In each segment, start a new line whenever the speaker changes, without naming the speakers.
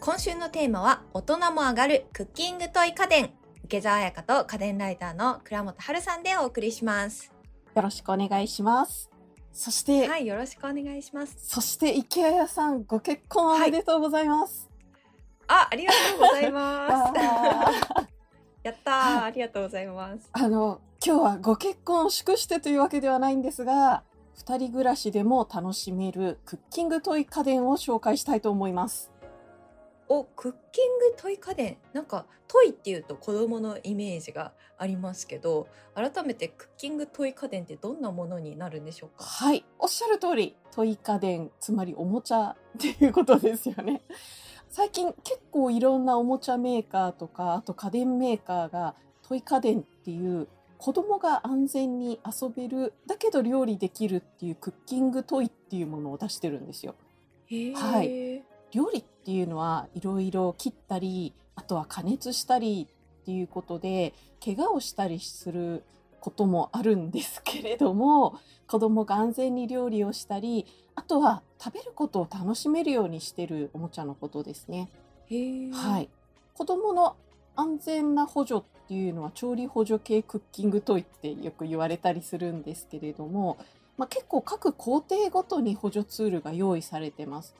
今週のテーマは大人も上がるクッキングトイ家電。池澤彩香と家電ライターの倉本春さんでお送りします。
よろしくお願いします。そして、
はいよろしくお願いします。
そして池谷さんご結婚おめでとうございます、
あありがとうございます。やったー。ありがとうございます。
あの今日はご結婚を祝してというわけではないんですが二人暮らしでも楽しめるクッキングトイ家電を紹介したいと思います
おクッキングトイ家電。なんかトイっていうと子供のイメージがありますけど改めてクッキングトイ家電ってどんなものになるんでしょうか？
はい。おっしゃる通りトイ家電つまりおもちゃっていうことですよね。最近結構いろんなおもちゃメーカーとかあと家電メーカーがトイ家電っていう子供が安全に遊べるだけど料理できるっていうクッキングトイっていうものを出してるんですよ。はい料理っていうのはいろいろ切ったりあとは加熱したりっていうことで怪我をしたりすることもあるんですけれども 子供が安全に料理をしたりあとは食べることを楽しめるようにしてるおもちゃのことですね。はい、子供の安全な補助っていうのは調理補助系クッキングトイってよく言われたりするんですけれども、まあ、結構各工程ごとに補助ツールが用意されてます。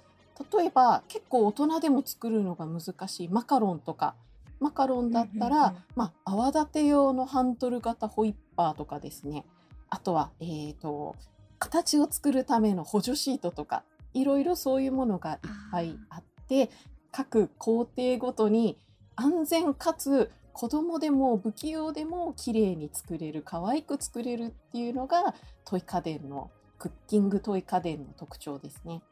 例えば結構大人でも作るのが難しい。マカロンとか。マカロンだったら、まあ、泡立て用のハンドル型ホイッパーとかですね。あとは、えー、と形を作るための補助シートとか。いろいろそういうものがいっぱいあって各工程ごとに安全かつ子供でも不器用でも綺麗に作れる可愛く作れるっていうのがトイ家電のクッキングトイ家電の特徴ですね。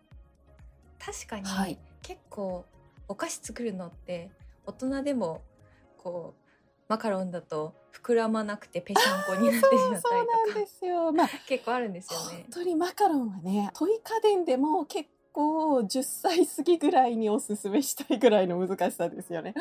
確かに、
はい
結構お菓子作るのって大人でもこうマカロンだと膨らまなくてぺしゃんこになってしまったりとか
ですよ。まあ
結構あるんですよ
本
ね。
当にマカロンはねトイ家電でも結構10歳過ぎぐらいにおすすめしたいぐらいの難しさですよね。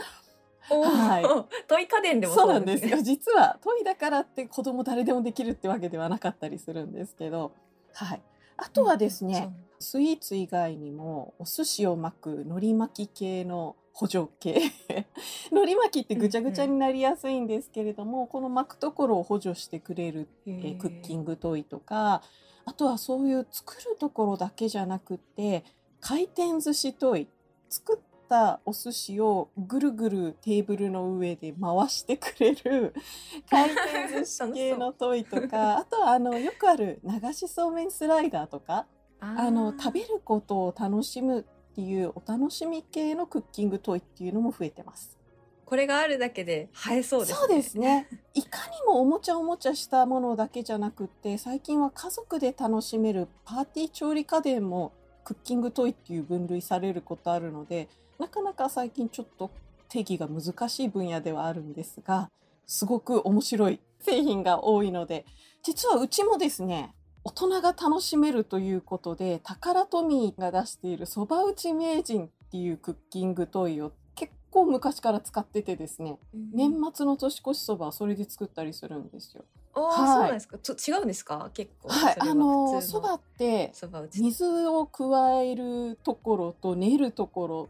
はい
トイ家電でも
そう
そうんで
すすよ。実はトイだからって子供誰でもできるってわけではなかったりするんですけど、はい。あとはですね、スイーツ以外にもお寿司を巻く海苔巻き系の補助系。海苔巻きってぐちゃぐちゃになりやすいんですけれども、この巻くところを補助してくれるえー。クッキ
グ
ングトイとかあとはそういう作るところだけじゃなくって回転寿司トイ作ったお寿司をぐるぐるテーブルの上で回してくれる 回転寿司系のトイとかあとはあのよくある流しそうめんスライダーとかあの食べることを楽しむっていうお楽しみ系のクッキングトイっていうのも増えてます。
これがあるだけで映えそうですね。
そうですね。いかにもおもちゃおもちゃしたものだけじゃなくって最近は家族で楽しめるパーティー調理家電もクッキングトイっていう分類されることあるのでなかなか最近ちょっと定義が難しい分野ではあるんですがすごく面白い製品が多いので実はうちもですね大人が楽しめるということでタカラトミーが出しているそば打ち名人っていうクッキングトイを結構昔から使っててですね
うん
年末の年越しそばはそれで作ったりするんですよ。
おー
はい
そうなんですか。ちょ違うんですか？結構。
はい、あのそばって。水を加えるところと練るところ、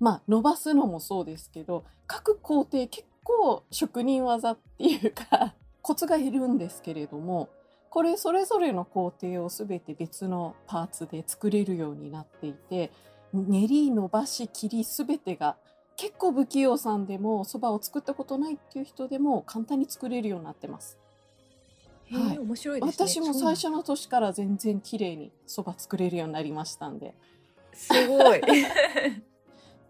まあ伸ばすのもそうですけど、各工程結構職人技っていうかコツがいるんですけれども、これそれぞれの工程をすべて別のパーツで作れるようになっていて、練り伸ばし切りすべてが結構不器用さんでもそばを作ったことないっていう人でも簡単に作れるようになってます。はい
面白いですね。
私も最初の年から全然綺麗にそば作れるようになりましたんで。
すごい。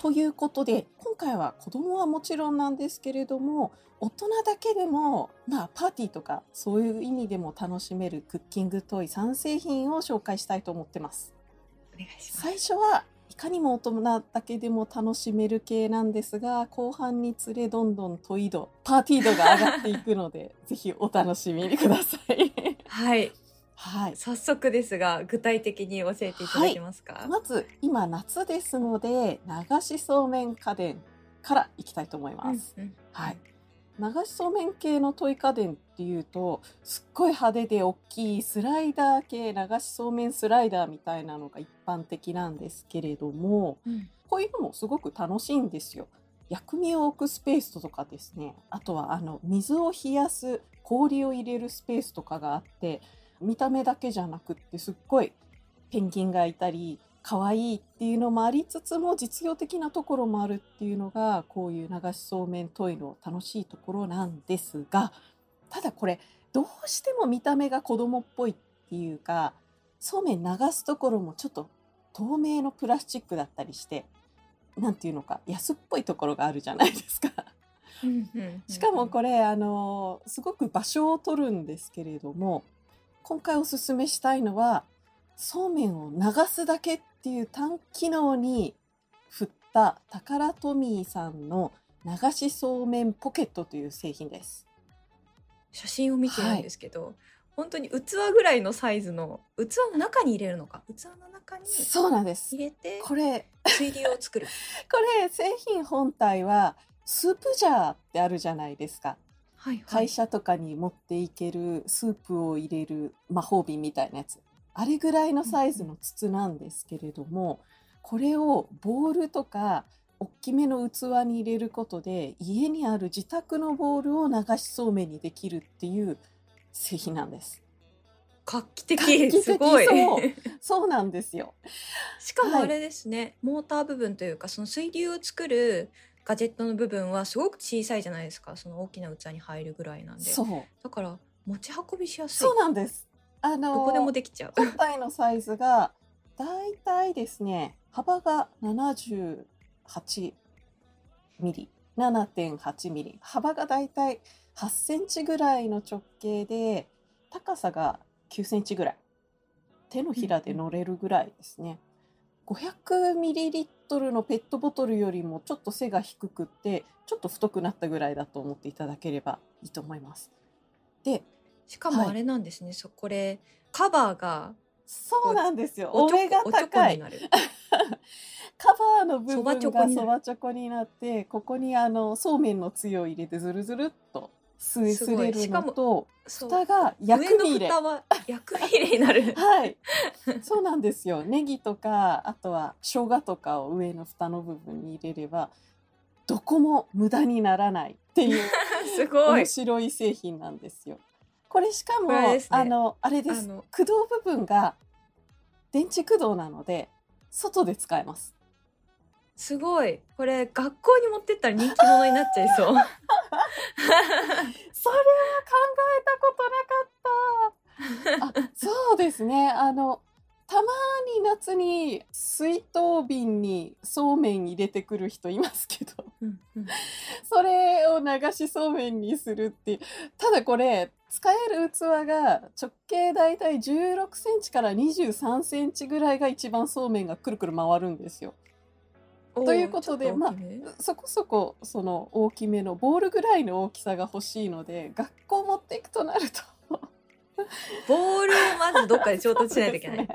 ということで今回は子供はもちろんなんですけれども大人だけでも、まあ、パーティーとかそういう意味でも楽しめるクッキングトイ3製品を紹介したいと思ってます。
お願いします。
最初はいかにも大人だけでも楽しめる系なんですが後半につれどんどんトイ度パーティー度が上がっていくので ぜひお楽しみにください。
はい。
はい
早速ですが具体的に教えていただけますか？
まず今夏ですので流しそうめん家電からいきたいと思います。
うんうん
はい。流しそうめん系のトイ家電っていうとすっごい派手で大きいスライダー系流しそうめんスライダーみたいなのが一般的なんですけれども
うん
ここういうのもすごく楽しいんですよ。薬味を置くスペースとかですねあとはあの水を冷やす氷を入れるスペースとかがあって見た目だけじゃなくってすっごいペンギンがいたり可愛いっていうのもありつつも実用的なところもあるっていうのがこういう流しそうめんトイの楽しいところなんですがただこれどうしても見た目が子供っぽいっていうかそうめん流すところもちょっと透明のプラスチックだったりしてなんていうのか安っぽいところがあるじゃないですか。しかもこれあのすごく場所を取るんですけれども今回おすすめしたいのはそうめんを流すだけっていう単機能に振ったタカラトミーさんの流しそうめんポケットという製品です。
写真を見てるんですけど、本当に器ぐらいのサイズの器の中に入れるのか？器の中に
そうなんです。
入れて
これ
水流を作る
これ製品本体はスープジャーってあるじゃないですか。
はいはい。
会社とかに持っていけるスープを入れる魔法瓶みたいなやつ。あれぐらいのサイズの筒なんですけれどもこれをボールとか大きめの器に入れることで家にある自宅のボールを流しそうめんにできるっていう製品なんです。
画期的
画期的
すごい。
そう。そうなんですよ。
しかもあれですね、モーター部分というかその水流を作るガジェットの部分はすごく小さいじゃないですか。その大きな器に入るぐらいなんで。だから持ち運びしやすい。
そうなんです。あの
どこでもできちゃう。
本体のサイズがだいたいですね幅が78ミリ。7.8ミリ。幅がだいたい8センチぐらいの直径で高さが9センチぐらい。手のひらで乗れるぐらいですね、500ミリリットルのペットボトルよりもちょっと背が低くってちょっと太くなったぐらいだと思っていただければいいと思います。で
しかもあれなんですね、そうこれカバーが
そうなんですよ。
おちょ
お目が高い
になる。
カバーの部分がそばチョコになってここにあのそうめんのつゆを入れてずるずるっと
すごい。
すれる
しかも
のと蓋が薬味入れ
薬味入れになる。
はい。そうなんですよ。ネギとかあとは生姜とかを上の蓋の部分に入れればどこも無駄にならないっていう
すごい。
面白い製品なんですよ。これしかも
ね。
あのあれです。駆動部分が電池駆動なので外で使えます。
すごいこれ学校に持ってったら人気者になっちゃいそう
それは考えたことなかった。あ、そうですね。あのたまに夏に水筒瓶にそうめん入れてくる人いますけど、
うんうん
それを流しそうめんにするって、ただこれ使える器が直径だいたい16センチから23センチぐらいが一番そうめんがくるくる回るんですよ。ということで
おーちょっ大きめ？
そこそこその大きめのボールぐらいの大きさが欲しいので学校持っていくとなると。
ボールをまずどっかで調達しないといけない、
ね。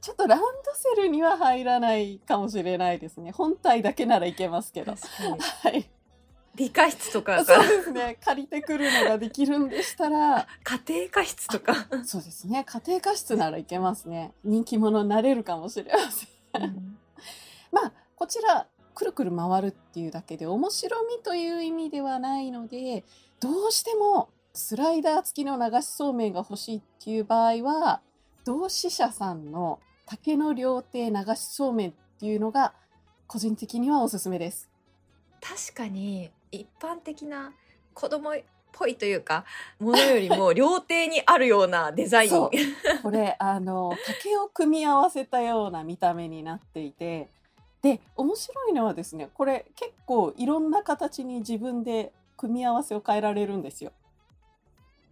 ちょっとランドセルには入らないかもしれないですね。本体だけならいけますけど。はい。
理科室とか
そう
が
ですね。借りてくるのができるんでしたら。
家庭科室とか、
そうですね。家庭科室ならいけますね。人気者になれるかもしれません。
うん。
まあこちらくるくる回るっていうだけで面白みという意味ではないのでどうしてもスライダー付きの流しそうめんが欲しいっていう場合は同志社さんの竹の料亭流しそうめんっていうのが個人的にはおすすめです。
確かに一般的な子供っぽいというかものよりも料亭にあるようなデザイン
これあの竹を組み合わせたような見た目になっていてで面白いのはですねこれ結構いろんな形に自分で組み合わせを変えられるんですよ。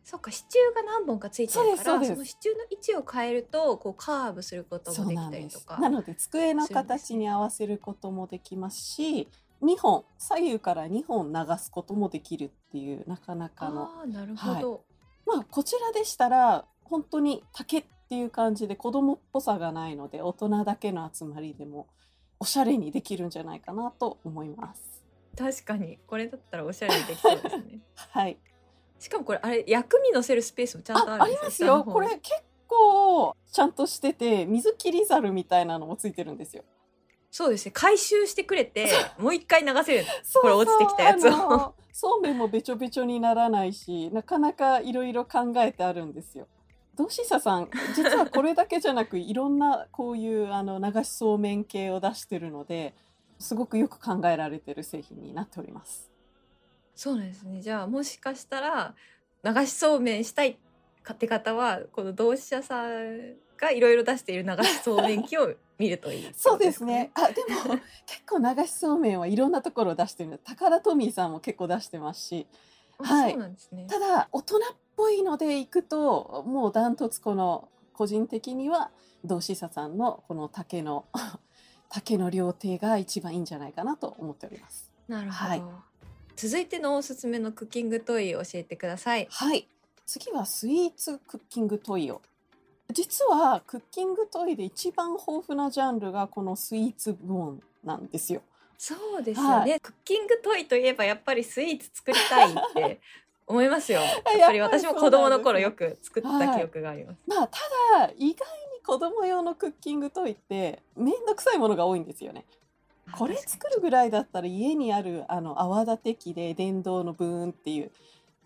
そっか支柱が何本かついてるから
そ
の支柱の位置を変えるとこうカーブすることもできたりとか。
なので机の形に合わせることもできますし2本左右から2本流すこともできるっていうなかなかの。
ああなるほど、
まあこちらでしたら本当に竹っていう感じで子供っぽさがないので大人だけの集まりでもおしゃれにできるんじゃないかなと思います。
確かにこれだったらおしゃれにできそうですね
はい。
しかもこれあれ薬味乗せるスペースもちゃんとあ
あ、あ
るんです
りますよ。これ結構ちゃんとしてて水切りざるみたいなのもついてるんですよ。
そうですね回収してくれてもう一回流せる
そう
これ落ちてきたやつを
そうめんもべちょべちょにならないしなかなかいろいろ考えてあるんですよ。同志社さん実はこれだけじゃなくいろんなこういうあの流しそうめん系を出してるのですごくよく考えられてる製品になっております。
そうですねじゃあもしかしたら流しそうめんしたいって方はこの同志社さんがいろいろ出している流しそうめん機を見るといいってこと
そうですね。あでも結構流しそうめんはいろんなところを出してる宝トミーさんも結構出してますし
あ
はい。
ね。
ただ大人っぽいのでいくともうダントツこの個人的には同志社さんのこの竹の 竹の料亭が一番いいんじゃないかなと思っております。
なるほど、
はい。
続いてのおすすめのクッキングトイ教えてください。
はい。次はスイーツクッキングトイを。実はクッキングトイで一番豊富なジャンルがこのスイーツ部門なんですよ。
そうですよね、クッキングトイといえばやっぱりスイーツ作りたいって 思いますよ。やっぱり私も子供の頃よく作った記憶があります、
まあただ意外に子供用のクッキングトイって面倒くさいものが多いんですよね。これ作るぐらいだったら家にあるあの泡立て器で電動のブーンっていう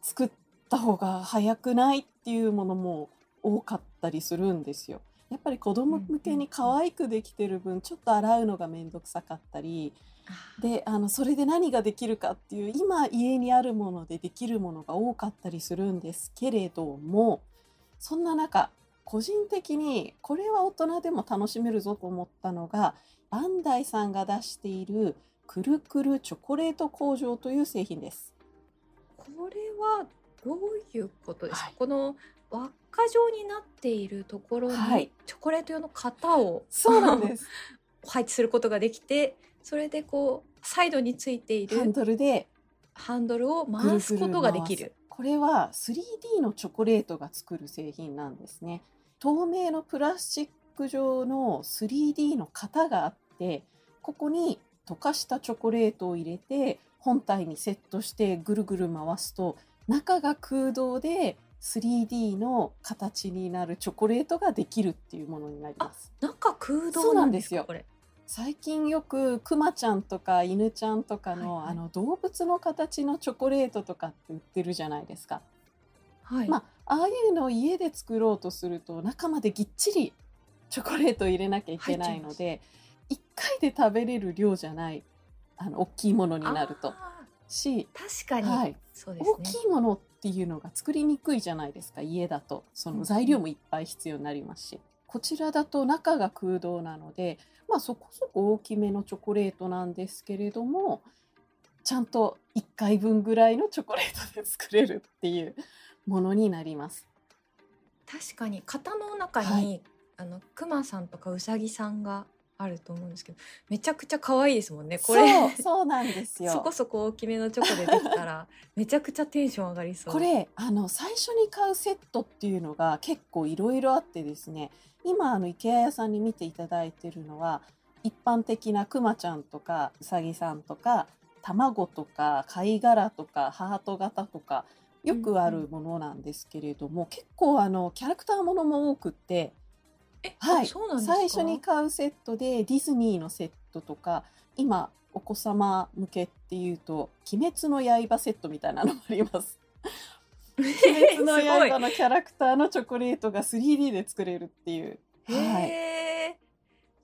作った方が早くないっていうものも多かったりするんですよ。やっぱり子供向けに可愛くできてる分ちょっと洗うのが面倒くさかったりであのそれで何ができるかっていう今家にあるものでできるものが多かったりするんですけれどもそんな中個人的にこれは大人でも楽しめるぞと思ったのがバンダイさんが出しているくるくるチョコレート工場という製品です。
これはどういうことですか、
はい
この輪っか状になっているところ
はい
にチョコレート用の型を
そうなんです。
配置することができてそれでこうサイドについてい
ハン
る
ドルで
ハンドルを回すことができ
ぐ
る。
これは 3D のチョコレートが作る製品なんですね。透明のプラスチック状の 3D の型があってここに溶かしたチョコレートを入れて本体にセットしてぐるぐる回すと中が空洞で 3D の形になるチョコレートができるっていうものになります。
中空
そう
洞なん
で
すよこれ。
最近よくクマちゃんとか犬ちゃんとかの,、
はいはい。
あの動物の形のチョコレートとかって売ってるじゃないですか。
はい。
まあああいうのを家で作ろうとすると中までぎっちりチョコレートを入れなきゃいけないので1回で食べれる量じゃない。あの大きいものになると。
あ
し、
ー確かに、
はい、
そうですね。
大きいものっていうのが作りにくいじゃないですか家だと。その材料もいっぱい必要になりますし、こちらだと中が空洞なのでまあそこそこ大きめのチョコレートなんですけれどもちゃんと1回分ぐらいのチョコレートで作れるっていうものになります。
確かに型の中に、
はい。
あのクマさんとかウサギさんがあると思うんですけどめちゃくちゃ可愛いですもんねこれ。
そうなんですよ。
そこそこ大きめのチョコでできたら めちゃくちゃテンション上がりそう。
これあの最初に買うセットっていうのが結構いろいろあってですね今あの IKEA 屋さんに見ていただいてるのは一般的なクマちゃんとかウサギさんとか卵とか貝殻とかハート型とかよくあるものなんですけれども、結構あのキャラクターものも多くって
え、
はい、最初に買うセットでディズニーのセットとか今お子様向けっていうと「鬼滅の刃」セットみたいなのもあります。鬼滅の刃の キャラクターのチョコレートが 3D で作れるっていう。
へ
はい
え、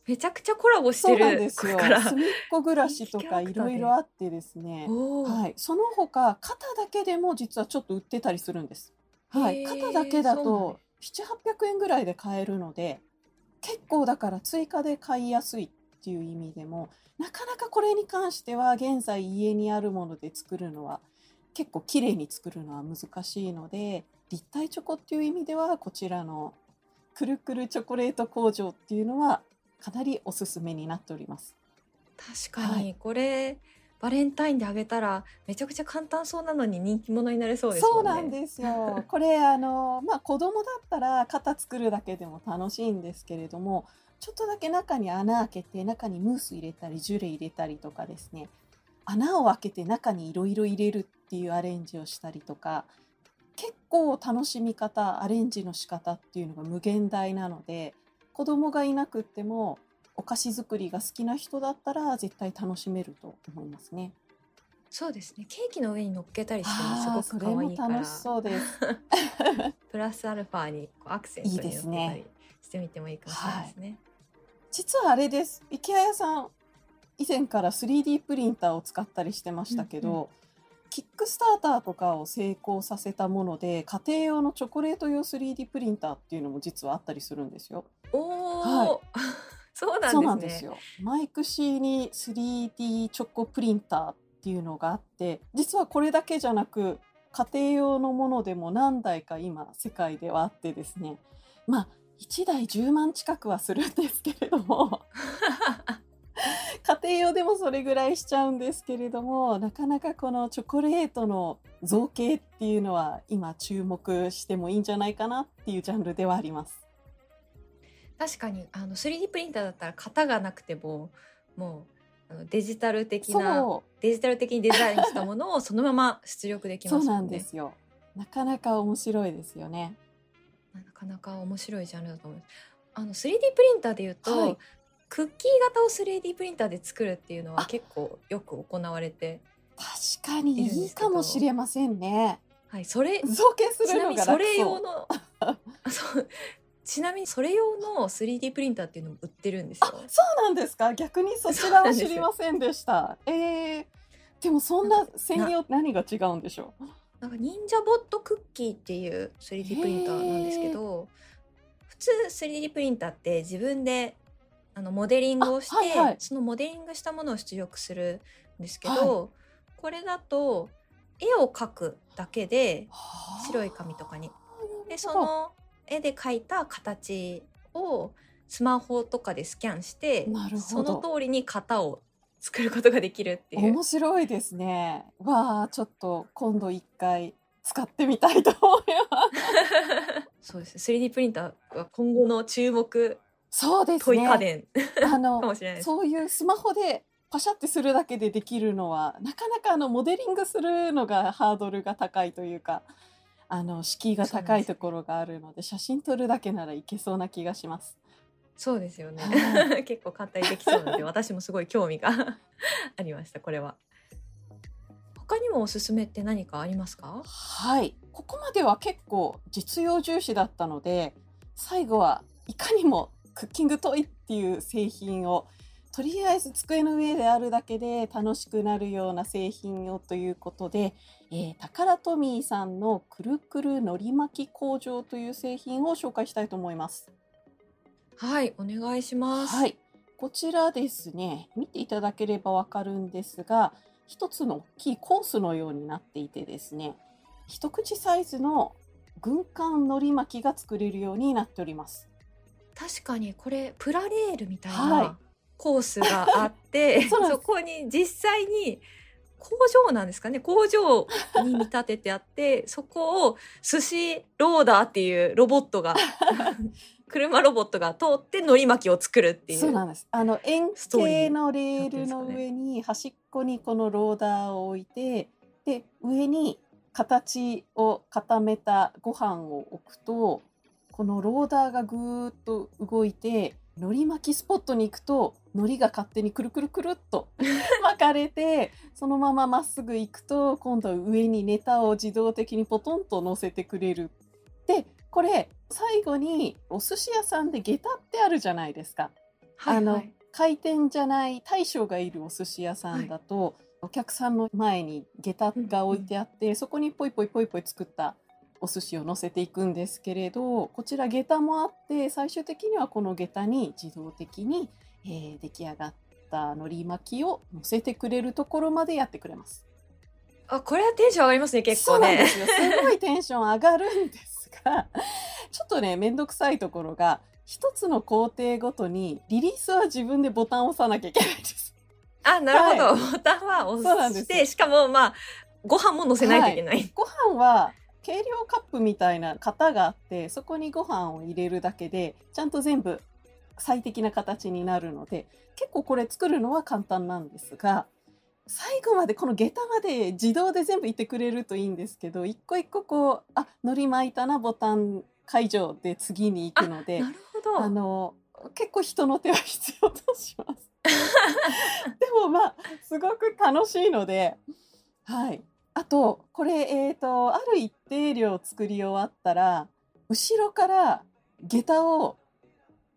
めちゃくちゃコラボし
そうなん
てる
ですよ。すみっこ暮らしとかいろいろあってですね。はい、その他肩だけでも実はちょっと売ってたりするんです。はい、肩だけだ
そうなん
と7800円ぐらいで買えるので結構だから追加で買いやすいっていう意味でもなかなかこれに関しては現在家にあるもので作るのは結構綺麗に作るのは難しいので立体チョコっていう意味ではこちらのくるくるチョコレート工場っていうのはかなりおすすめになっております。
確かにこれ、バレンタインであげたらめちゃくちゃ簡単そうなのに人気者になれそうですね。
そうなんですよ。これあのまあ子供だったら型作るだけでも楽しいんですけれども、ちょっとだけ中に穴開けて中にムース入れたりジュレ入れたりとかですね、穴を開けて中にいろいろ入れるっていうアレンジをしたりとか、結構楽しみ方アレンジの仕方っていうのが無限大なので、子供がいなくってもお菓子作りが好きな人だったら絶対楽しめると思いますね。
そうですねケーキの上に乗っけたりしてもすごく可愛いから
楽しそうです。
プラスアルファにこうアクセントに
いい
乗っけたりしてみてもいいかもしれないですね。
実はあれです。池谷屋さん以前から 3D プリンターを使ったりしてましたけど、
うんう
キックスターターとかを成功させたもので家庭用のチョコレート用 3D プリンターっていうのも実はあったりするんですよ。
おお、
は
そうなんですね。
そうなんですよ。マイクシーに 3D チョコプリンターっていうのがあって実はこれだけじゃなく家庭用のものでも何台か今世界ではあってですねまあ1台10万近くはするんですけれども 家庭用でもそれぐらいしちゃうんですけれどもなかなかこのチョコレートの造形っていうのは今注目してもいいんじゃないかなっていうジャンルではあります。
確かにあの 3D プリンターだったら型がなくてももうデジタル的なデジタル的にデザインしたものをそのまま出力でき
そうなん。ですよ。なかなか面白いですよね。
なかなか面白いジャンルだと思います。あの 3D プリンターでいうと、
はい
クッキー型を 3D プリンターで作るっていうのは
あ
結構よく行われて、
確かにいいかもしれませんね。
はい、それ
造形するのが楽
それ用。のあそうちなみにそれ用の 3D プリンターっていうのも売ってるんです
あ、
よ。
そうなんですか。逆にそちらは知りませんでした。ええでもそんな専用何が違うんでしょう？
なんか忍者ボットクッキーっていう 3D プリンターなんですけど普通 3D プリンターって自分であのモデリングをして、
あはいはい。
そのモデリングしたものを出力するんですけど、
は
これだと絵を描くだけで白い紙とかに。でその絵で描いた形をスマホとかでスキャンして
なる
そ
ほど。
の通りに型を作ることができるっていう。
面白いですね。わあ、ちょっと今度一回使ってみたいと思います。
そうです。3D プリンターは今後の注目
そうです
トイ家
ね。
電
あ
か
の。そういうスマホでパシャってするだけでできるのはなかなかあのモデリングするのがハードルが高いというかあの敷居が高いところがあるので写真撮るだけならいけそうな気がします。
そうですよね
は。
結構簡単にできそうなので私もすごい興味が ありましたこれは。他にもおすすめって何かありますか？
はいここまでは結構実用重視だったので最後はいかにもクッキングトイっていう製品をとりあえず机の上であるだけで楽しくなるような製品をということで、えー、タカラトミーさんのくるくるのり巻き工場という製品を紹介したいと思います。
はいお願いします。
はい、こちらですね見ていただければわかるんですが一つの大きいコースのようになっていてですね一口サイズの軍艦のり巻きが作れるようになっております。
確かにこれプラレールみたい
はい。
なコースがあって、
そうなんです。
そこに実際に工場なんですかね。工場に見立ててあってそこを寿司ローダーっていうロボットが 車ロボットが通ってのり巻きを作るっていう
そうなんです。あの円形のレールの上に端っこにこのローダーを置いて、で上に形を固めたご飯を置くと、このローダーがぐーっと動いて、海苔巻きスポットに行くと海苔が勝手にくるくるくるっと 巻かれてそのまままっすぐ行くと今度は上にネタを自動的にポトンと乗せてくれる。でこれ最後にお寿司屋さんで下駄ってあるじゃないですか。あの
はいはい
回転じゃない大将がいるお寿司屋さんだと、お客さんの前に下駄が置いてあって、そこにポイポイポイポイ作ったお寿司を乗せていくんですけれどこちら下駄もあって最終的にはこの下駄に自動的に、えー出来上がった海苔巻きを乗せてくれるところまでやってくれます。
あこれはテンション上がりますね結構ね
そうなんですよ。すごいテンション上がるんですが、ちょっとね、めんどくさいところが、一つの工程ごとにリリースは自分でボタンを押さなきゃいけないんです。
あなるほど、ボタンは押してしかもまあご飯も乗せないといけない、
ご飯は計量カップみたいな型があって、そこにご飯を入れるだけで、ちゃんと全部最適な形になるので、結構これ作るのは簡単なんですが、最後までこの下駄まで自動で全部いってくれるといいんですけど、一個一個こう、あ、海苔巻いたなボタン解除で次に行くので、
なるほど
あの結構人の手は必要とします。でもまあすごく楽しいので、はい。あとこれえっ、とある一定量作り終わったら後ろから下駄を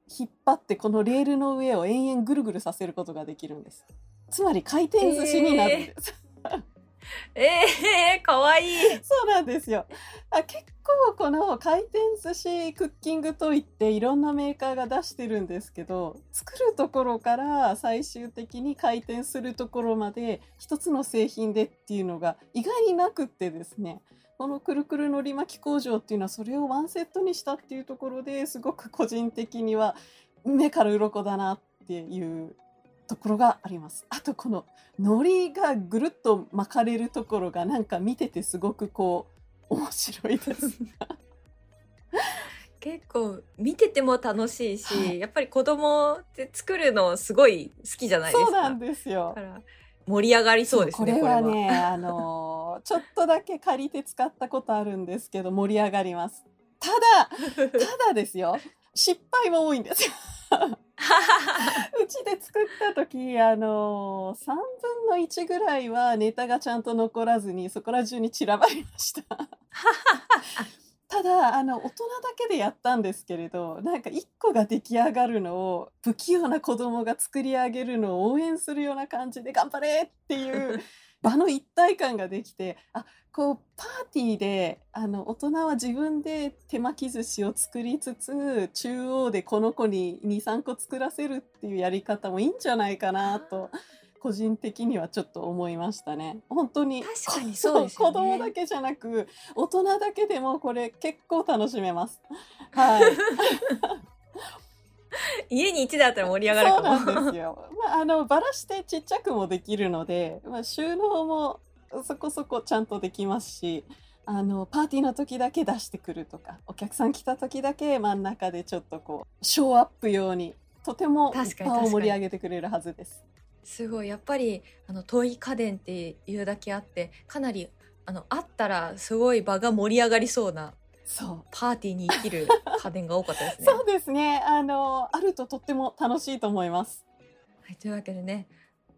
引っ張ってこのレールの上を延々ぐるぐるさせることができるんです。つまり回転寿司になるんです。
え えー、かわいい。
そうなんですよ。あ結構この回転寿司クッキングトイっていろんなメーカーが出してるんですけど作るところから最終的に回転するところまで一つの製品でっていうのが意外になくってですねこのくるくるのり巻き工場っていうのはそれをワンセットにしたっていうところですごく個人的には目から鱗だなっていうところがあります。あとこの海苔がぐるっと巻かれるところがなんか見ててすごくこう面白いです。
結構見てても楽しいし、
はい
やっぱり子供って作るのすごい好きじゃないですか。
そうなんですよ
だ。から盛り上がりそうですね。
これはね、あのーちょっとだけ借りて使ったことあるんですけど盛り上がります。ただ。ただですよ。失敗も多いんですよ。うちで作った時、あのー、3分の1ぐらいはネタがちゃんと残らずにそこら中に散らばりました。ただあの大人だけでやったんですけれどなんか1個が出来上がるのを不器用な子供が作り上げるのを応援するような感じで頑張れっていう場の一体感ができてあこうパーティーであの大人は自分で手巻き寿司を作りつつ中央でこの子に23個作らせるっていうやり方もいいんじゃないかなと個人的にはちょっと思いましたね。本当に
確かに そうですよね
子供だけじゃなく大人だけでもこれ結構楽しめます。はい。
家に一台あったら盛り上がる
そう。なんですよ。まああのバラしてちっちゃくもできるので、まあ収納もそこそこちゃんとできますし。あのパーティーの時だけ出してくるとかお客さん来た時だけ真ん中でちょっとこうショーアップ用にとても
確かに
場を盛り上げてくれるはずです。
すごいやっぱりあのトイ家電っていうだけあってかなりあのあったらすごい場が盛り上がりそうな
そう
パーティーに生きる 家電が多かったですね。
そうですね。あの、あるととっても楽しいと思います。
はい、というわけでね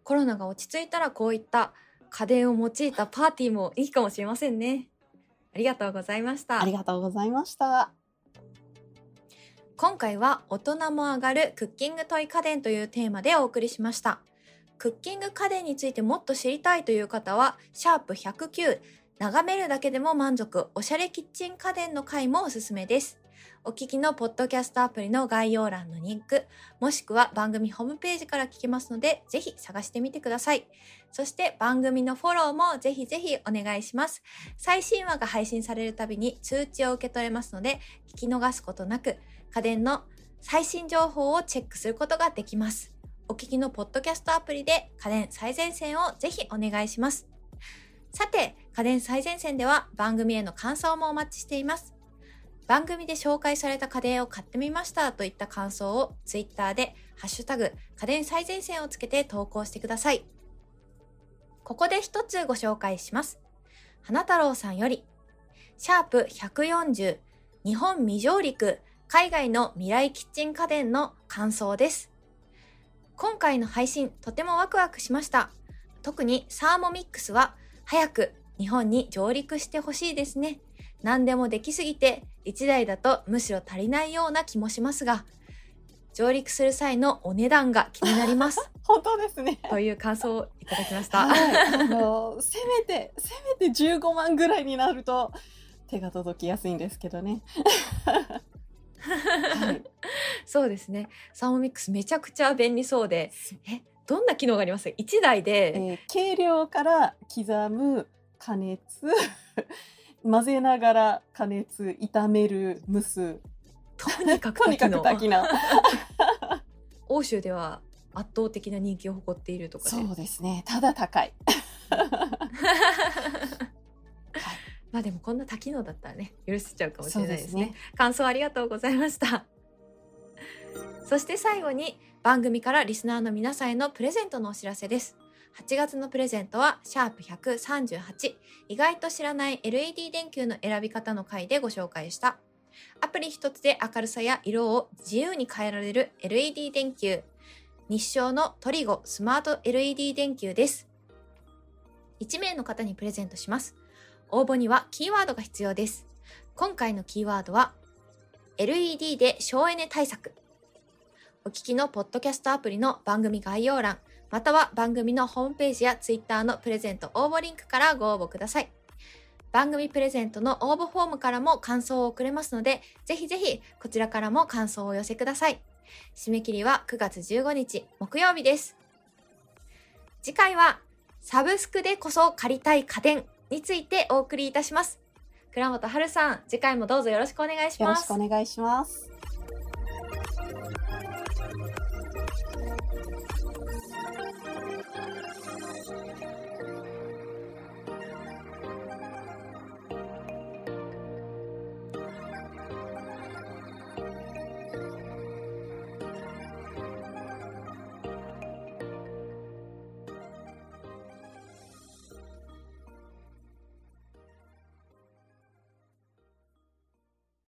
コロナが落ち着いたらこういった家電を用いたパーティーもいいかもしれませんね。ありがとうございました
あり。がとうございました。
今回は大人も上がるクッキングトイ家電というテーマでお送りしました。クッキング家電についてもっと知りたいという方は、シャープ109、眺めるだけでも満足、おしゃれキッチン家電の回もおすすめです。お聞きのポッドキャストアプリの概要欄のリンク、もしくは番組ホームページから聞けますので、ぜひ探してみてください。そして番組のフォローもぜひぜひお願いします。最新話が配信されるたびに通知を受け取れますので、聞き逃すことなく、家電の最新情報をチェックすることができます。お聞きのポッドキャストアプリで家電最前線をぜひお願いします。さて、家電最前線では番組への感想もお待ちしています。番組で紹介された家電を買ってみましたといった感想をツイッターでハッシュタグ家電最前線をつけて投稿してください。ここで一つご紹介します。花太郎さんより、シャープ140日本未上陸海外の未来キッチン家電の感想です。今回の配信とてもワクワクしました。特にサーモミックスは早く日本に上陸してほしいですね。何でもできすぎて1台だとむしろ足りないような気もしますが、上陸する際のお値段が気になります。
本当ですね。
という感想をいただきました。
はい、あの、せめて、せめて15万ぐらいになると。手が届きやすいんですけどね。はい、
そうですね。サーモミックスめちゃくちゃ便利そうで、え、どんな機能があります ?1 台で、
えー計量から刻む加熱 混ぜながら加熱炒める蒸す
とにかく
とにかく多機能
欧州では圧倒的な人気を誇っているとかで。
そうですねただ高い
まあでもこんな多機能だったらね、許せちゃうかもしれないですね。
ですね
感想ありがとうございました。そして最後に番組からリスナーの皆さんへのプレゼントのお知らせです。8月のプレゼントは、シャープ138、意外と知らない LED 電球の選び方の回でご紹介した、アプリ一つで明るさや色を自由に変えられる LED 電球。日照のトリゴスマート LED 電球です。1名の方にプレゼントします。応募にはキーワードが必要です。今回のキーワードは LED で省エネ対策。お聞きのポッドキャストアプリの番組概要欄、または番組のホームページやツイッターのプレゼント応募リンクからご応募ください。番組プレゼントの応募フォームからも感想を送れますので、ぜひぜひこちらからも感想をお寄せください。締め切りは9月15日木曜日です。次回はサブスクでこそ借りたい家電についてお送りいたします。倉本春さん、次回もどうぞよろしくお願いします
よろしくお。願いします。